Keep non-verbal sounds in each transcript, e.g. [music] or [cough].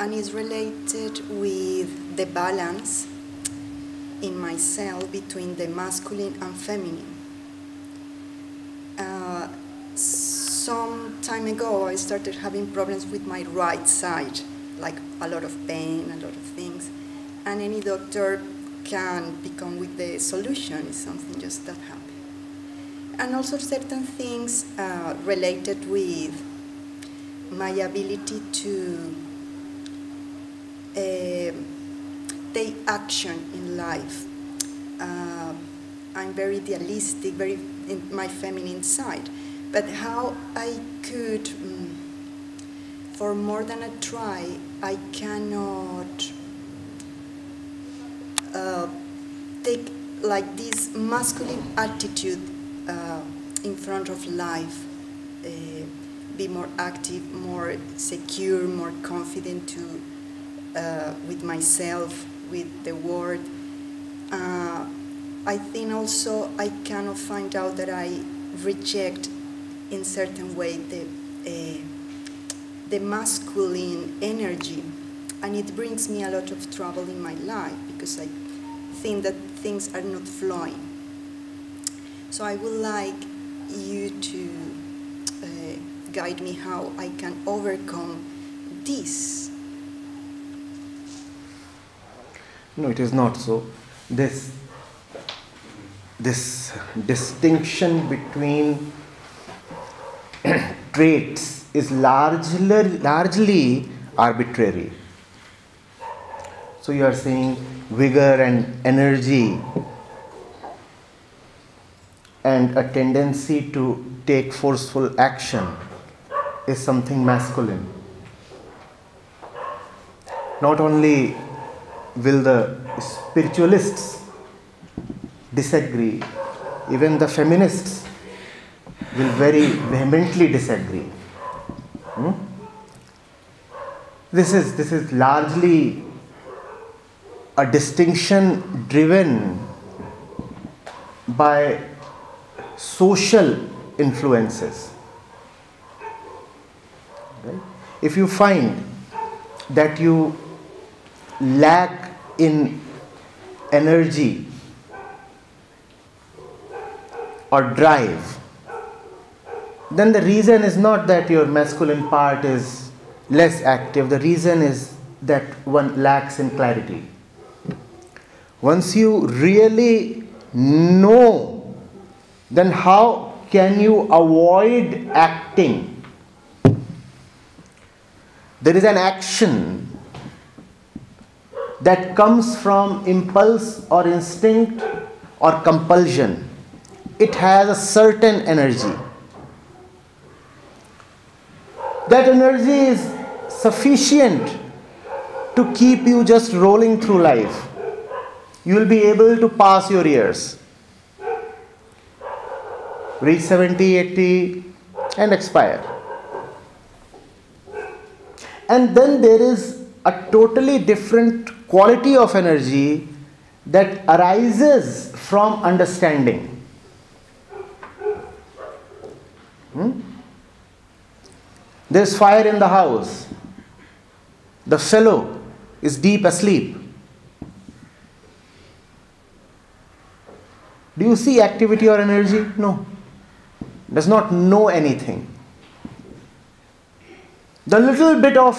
and is related with the balance in myself between the masculine and feminine. Uh, some time ago, I started having problems with my right side, like a lot of pain, a lot of things, and any doctor can become with the solution. It's something just that happens. And also certain things uh, related with my ability to uh, take action in life. Uh, I'm very idealistic, very in my feminine side. But how I could, um, for more than a try, I cannot uh, take like this masculine attitude uh, in front of life, uh, be more active, more secure, more confident to uh, with myself, with the world. Uh, I think also I cannot find out that I reject in certain way the uh, the masculine energy, and it brings me a lot of trouble in my life because I think that things are not flowing. So I would like you to uh, guide me how I can overcome this. No, it is not so. This this distinction between [clears throat] traits is largely largely arbitrary. So you are saying vigor and energy and a tendency to take forceful action is something masculine. Not only will the spiritualists disagree, even the feminists will very vehemently disagree. Hmm? This is this is largely a distinction driven by social influences. Right? If you find that you lack in energy or drive, then the reason is not that your masculine part is less active, the reason is that one lacks in clarity. Once you really know, then how can you avoid acting? There is an action that comes from impulse or instinct or compulsion. It has a certain energy. That energy is sufficient to keep you just rolling through life. You will be able to pass your years, reach 70, 80, and expire. And then there is a totally different quality of energy that arises from understanding. Hmm? There's fire in the house. The fellow is deep asleep. Do you see activity or energy? No. Does not know anything. The little bit of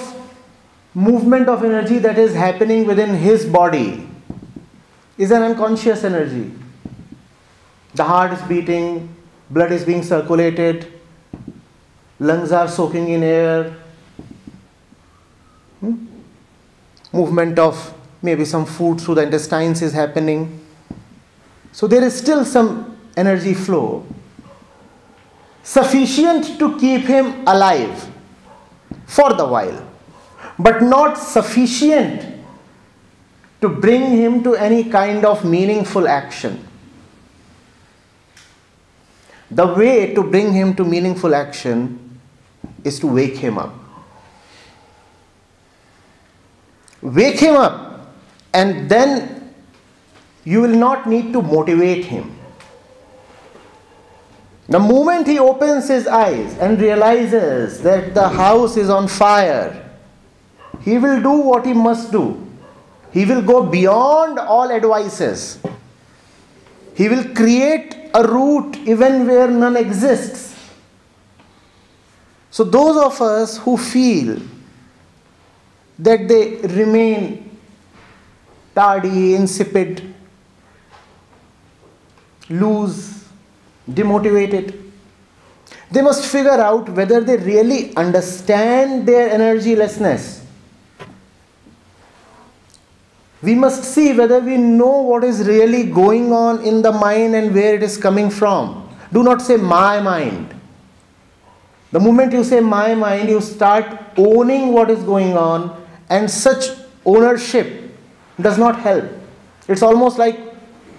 movement of energy that is happening within his body is an unconscious energy. The heart is beating, blood is being circulated, lungs are soaking in air, hmm? movement of maybe some food through the intestines is happening. So there is still some energy flow sufficient to keep him alive for the while, but not sufficient to bring him to any kind of meaningful action. The way to bring him to meaningful action is to wake him up. Wake him up, and then you will not need to motivate him. The moment he opens his eyes and realizes that the house is on fire, He will do what he must do. He will go beyond all advices. He will create a route even where none exists. So, those of us who feel that they remain tardy, insipid, loose, demotivated, they must figure out whether they really understand their energylessness we must see whether we know what is really going on in the mind and where it is coming from. Do not say my mind. The moment you say my mind, you start owning what is going on, and such ownership does not help. It's almost like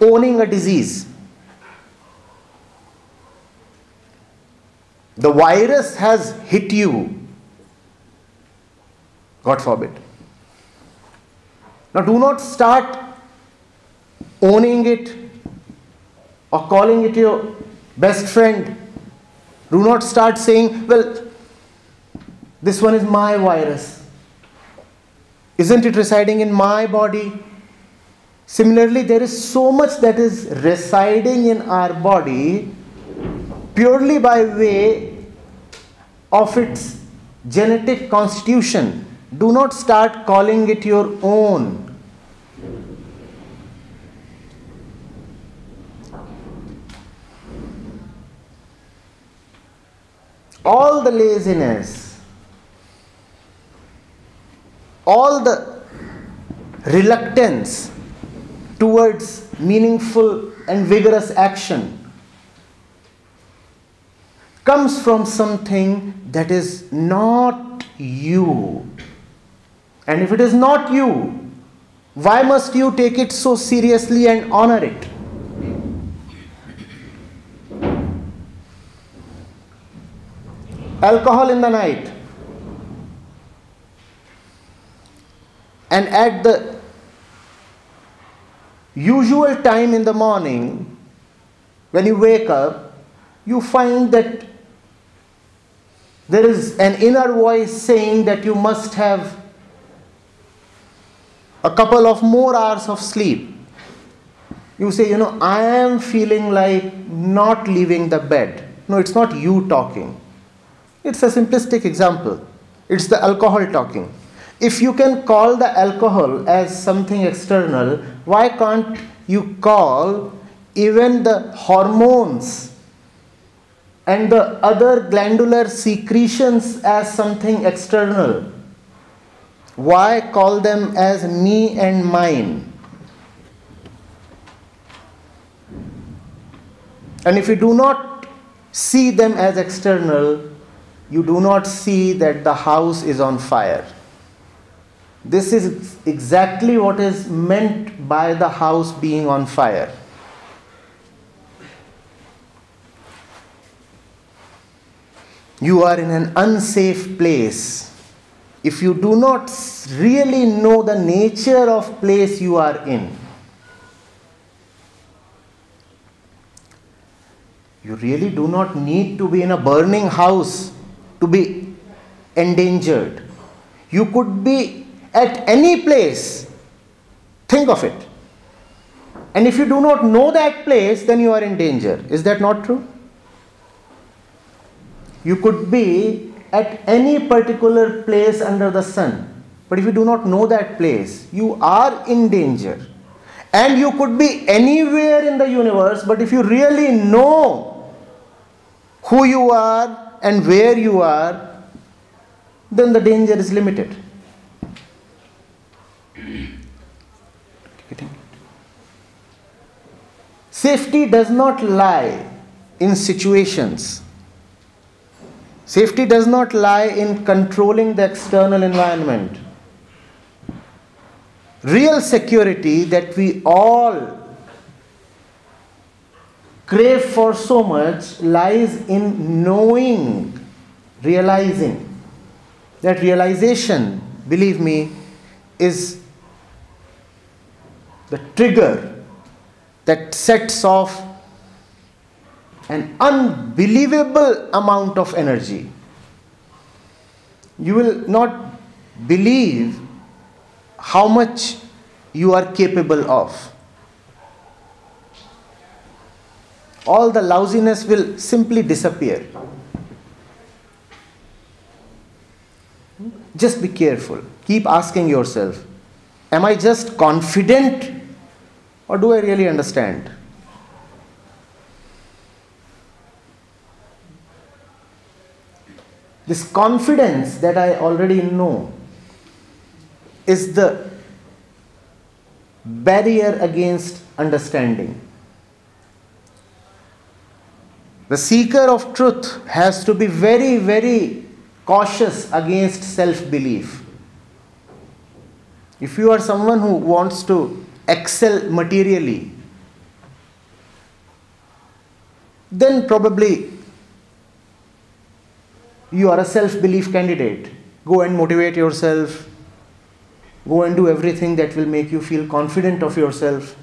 owning a disease. The virus has hit you. God forbid. Now, do not start owning it or calling it your best friend. Do not start saying, Well, this one is my virus. Isn't it residing in my body? Similarly, there is so much that is residing in our body purely by way of its genetic constitution do not start calling it your own. All the laziness, all the reluctance towards meaningful and vigorous action comes from something that is not you. And if it is not you, why must you take it so seriously and honor it? Alcohol in the night. And at the usual time in the morning, when you wake up, you find that there is an inner voice saying that you must have a couple of more hours of sleep. You say, you know, I am feeling like not leaving the bed. No, it's not you talking. It's a simplistic example. It's the alcohol talking. If you can call the alcohol as something external, why can't you call even the hormones and the other glandular secretions as something external? Why call them as me and mine? And if you do not see them as external, you do not see that the house is on fire. This is exactly what is meant by the house being on fire. You are in an unsafe place if you do not really know the nature of place you are in you really do not need to be in a burning house to be endangered. You could be at any place. Think of it. And if you do not know that place then you are in danger. Is that not true? You could be at any particular place under the sun. But if you do not know that place, you are in danger. And you could be anywhere in the universe, but if you really know who you are and where you are, then the danger is limited. Safety does not lie in situations Safety does not lie in controlling the external environment. Real security that we all crave for so much lies in knowing, realizing. That realization, believe me, is the trigger that sets off an unbelievable amount of energy. You will not believe how much you are capable of. All the lousiness will simply disappear. Just be careful. Keep asking yourself Am I just confident or do I really understand? This confidence that I already know is the barrier against understanding. The seeker of truth has to be very, very cautious against self belief. If you are someone who wants to excel materially, then probably you are a self belief candidate. Go and motivate yourself, Go and do everything that will make you feel confident of yourself.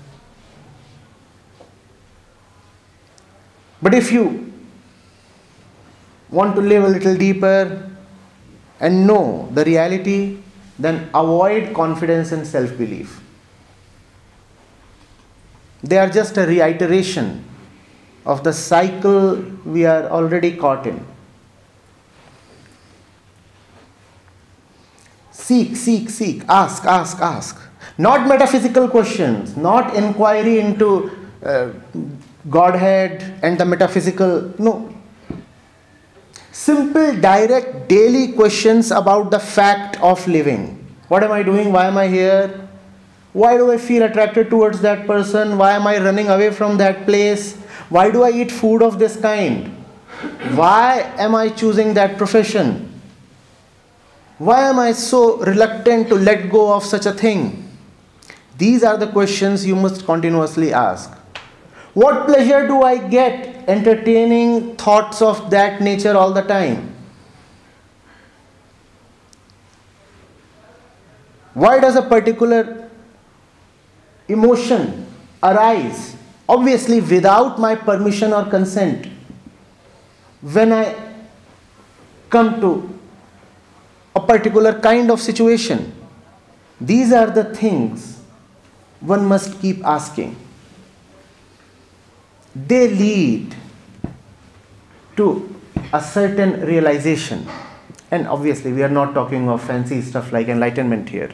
But if you want to live a little deeper and know the reality, then avoid confidence and self belief. They are just a reiteration of the cycle we are already caught in. Seek, seek, seek, ask, ask, ask. Not metaphysical questions, not inquiry into uh, Godhead and the metaphysical. No. Simple, direct, daily questions about the fact of living. What am I doing? Why am I here? Why do I feel attracted towards that person? Why am I running away from that place? Why do I eat food of this kind? Why am I choosing that profession? Why am I so reluctant to let go of such a thing? These are the questions you must continuously ask. What pleasure do I get entertaining thoughts of that nature all the time? Why does a particular emotion arise? Obviously, without my permission or consent. When I come to a particular kind of situation. These are the things one must keep asking. They lead to a certain realization. And obviously, we are not talking of fancy stuff like enlightenment here.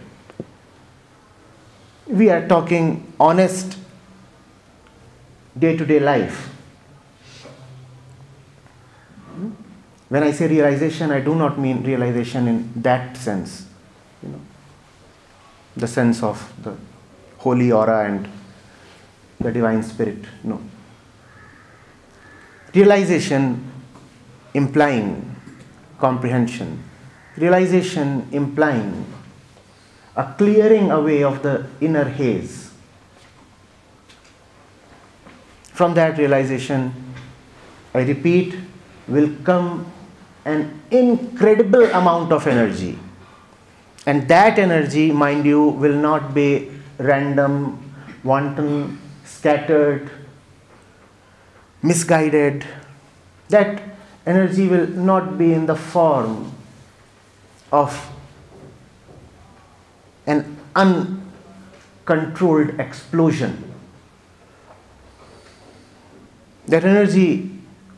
We are talking honest day to day life. When I say realization, I do not mean realization in that sense, you know, the sense of the holy aura and the divine spirit. No. Realization implying comprehension, realization implying a clearing away of the inner haze. From that realization, I repeat, will come an incredible amount of energy. And that energy, mind you, will not be random, wanton, scattered, misguided. That energy will not be in the form of an uncontrolled explosion. That energy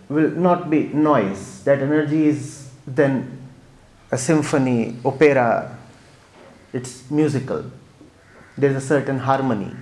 will not be noise. That energy is then a symphony, opera, it's musical. There's a certain harmony.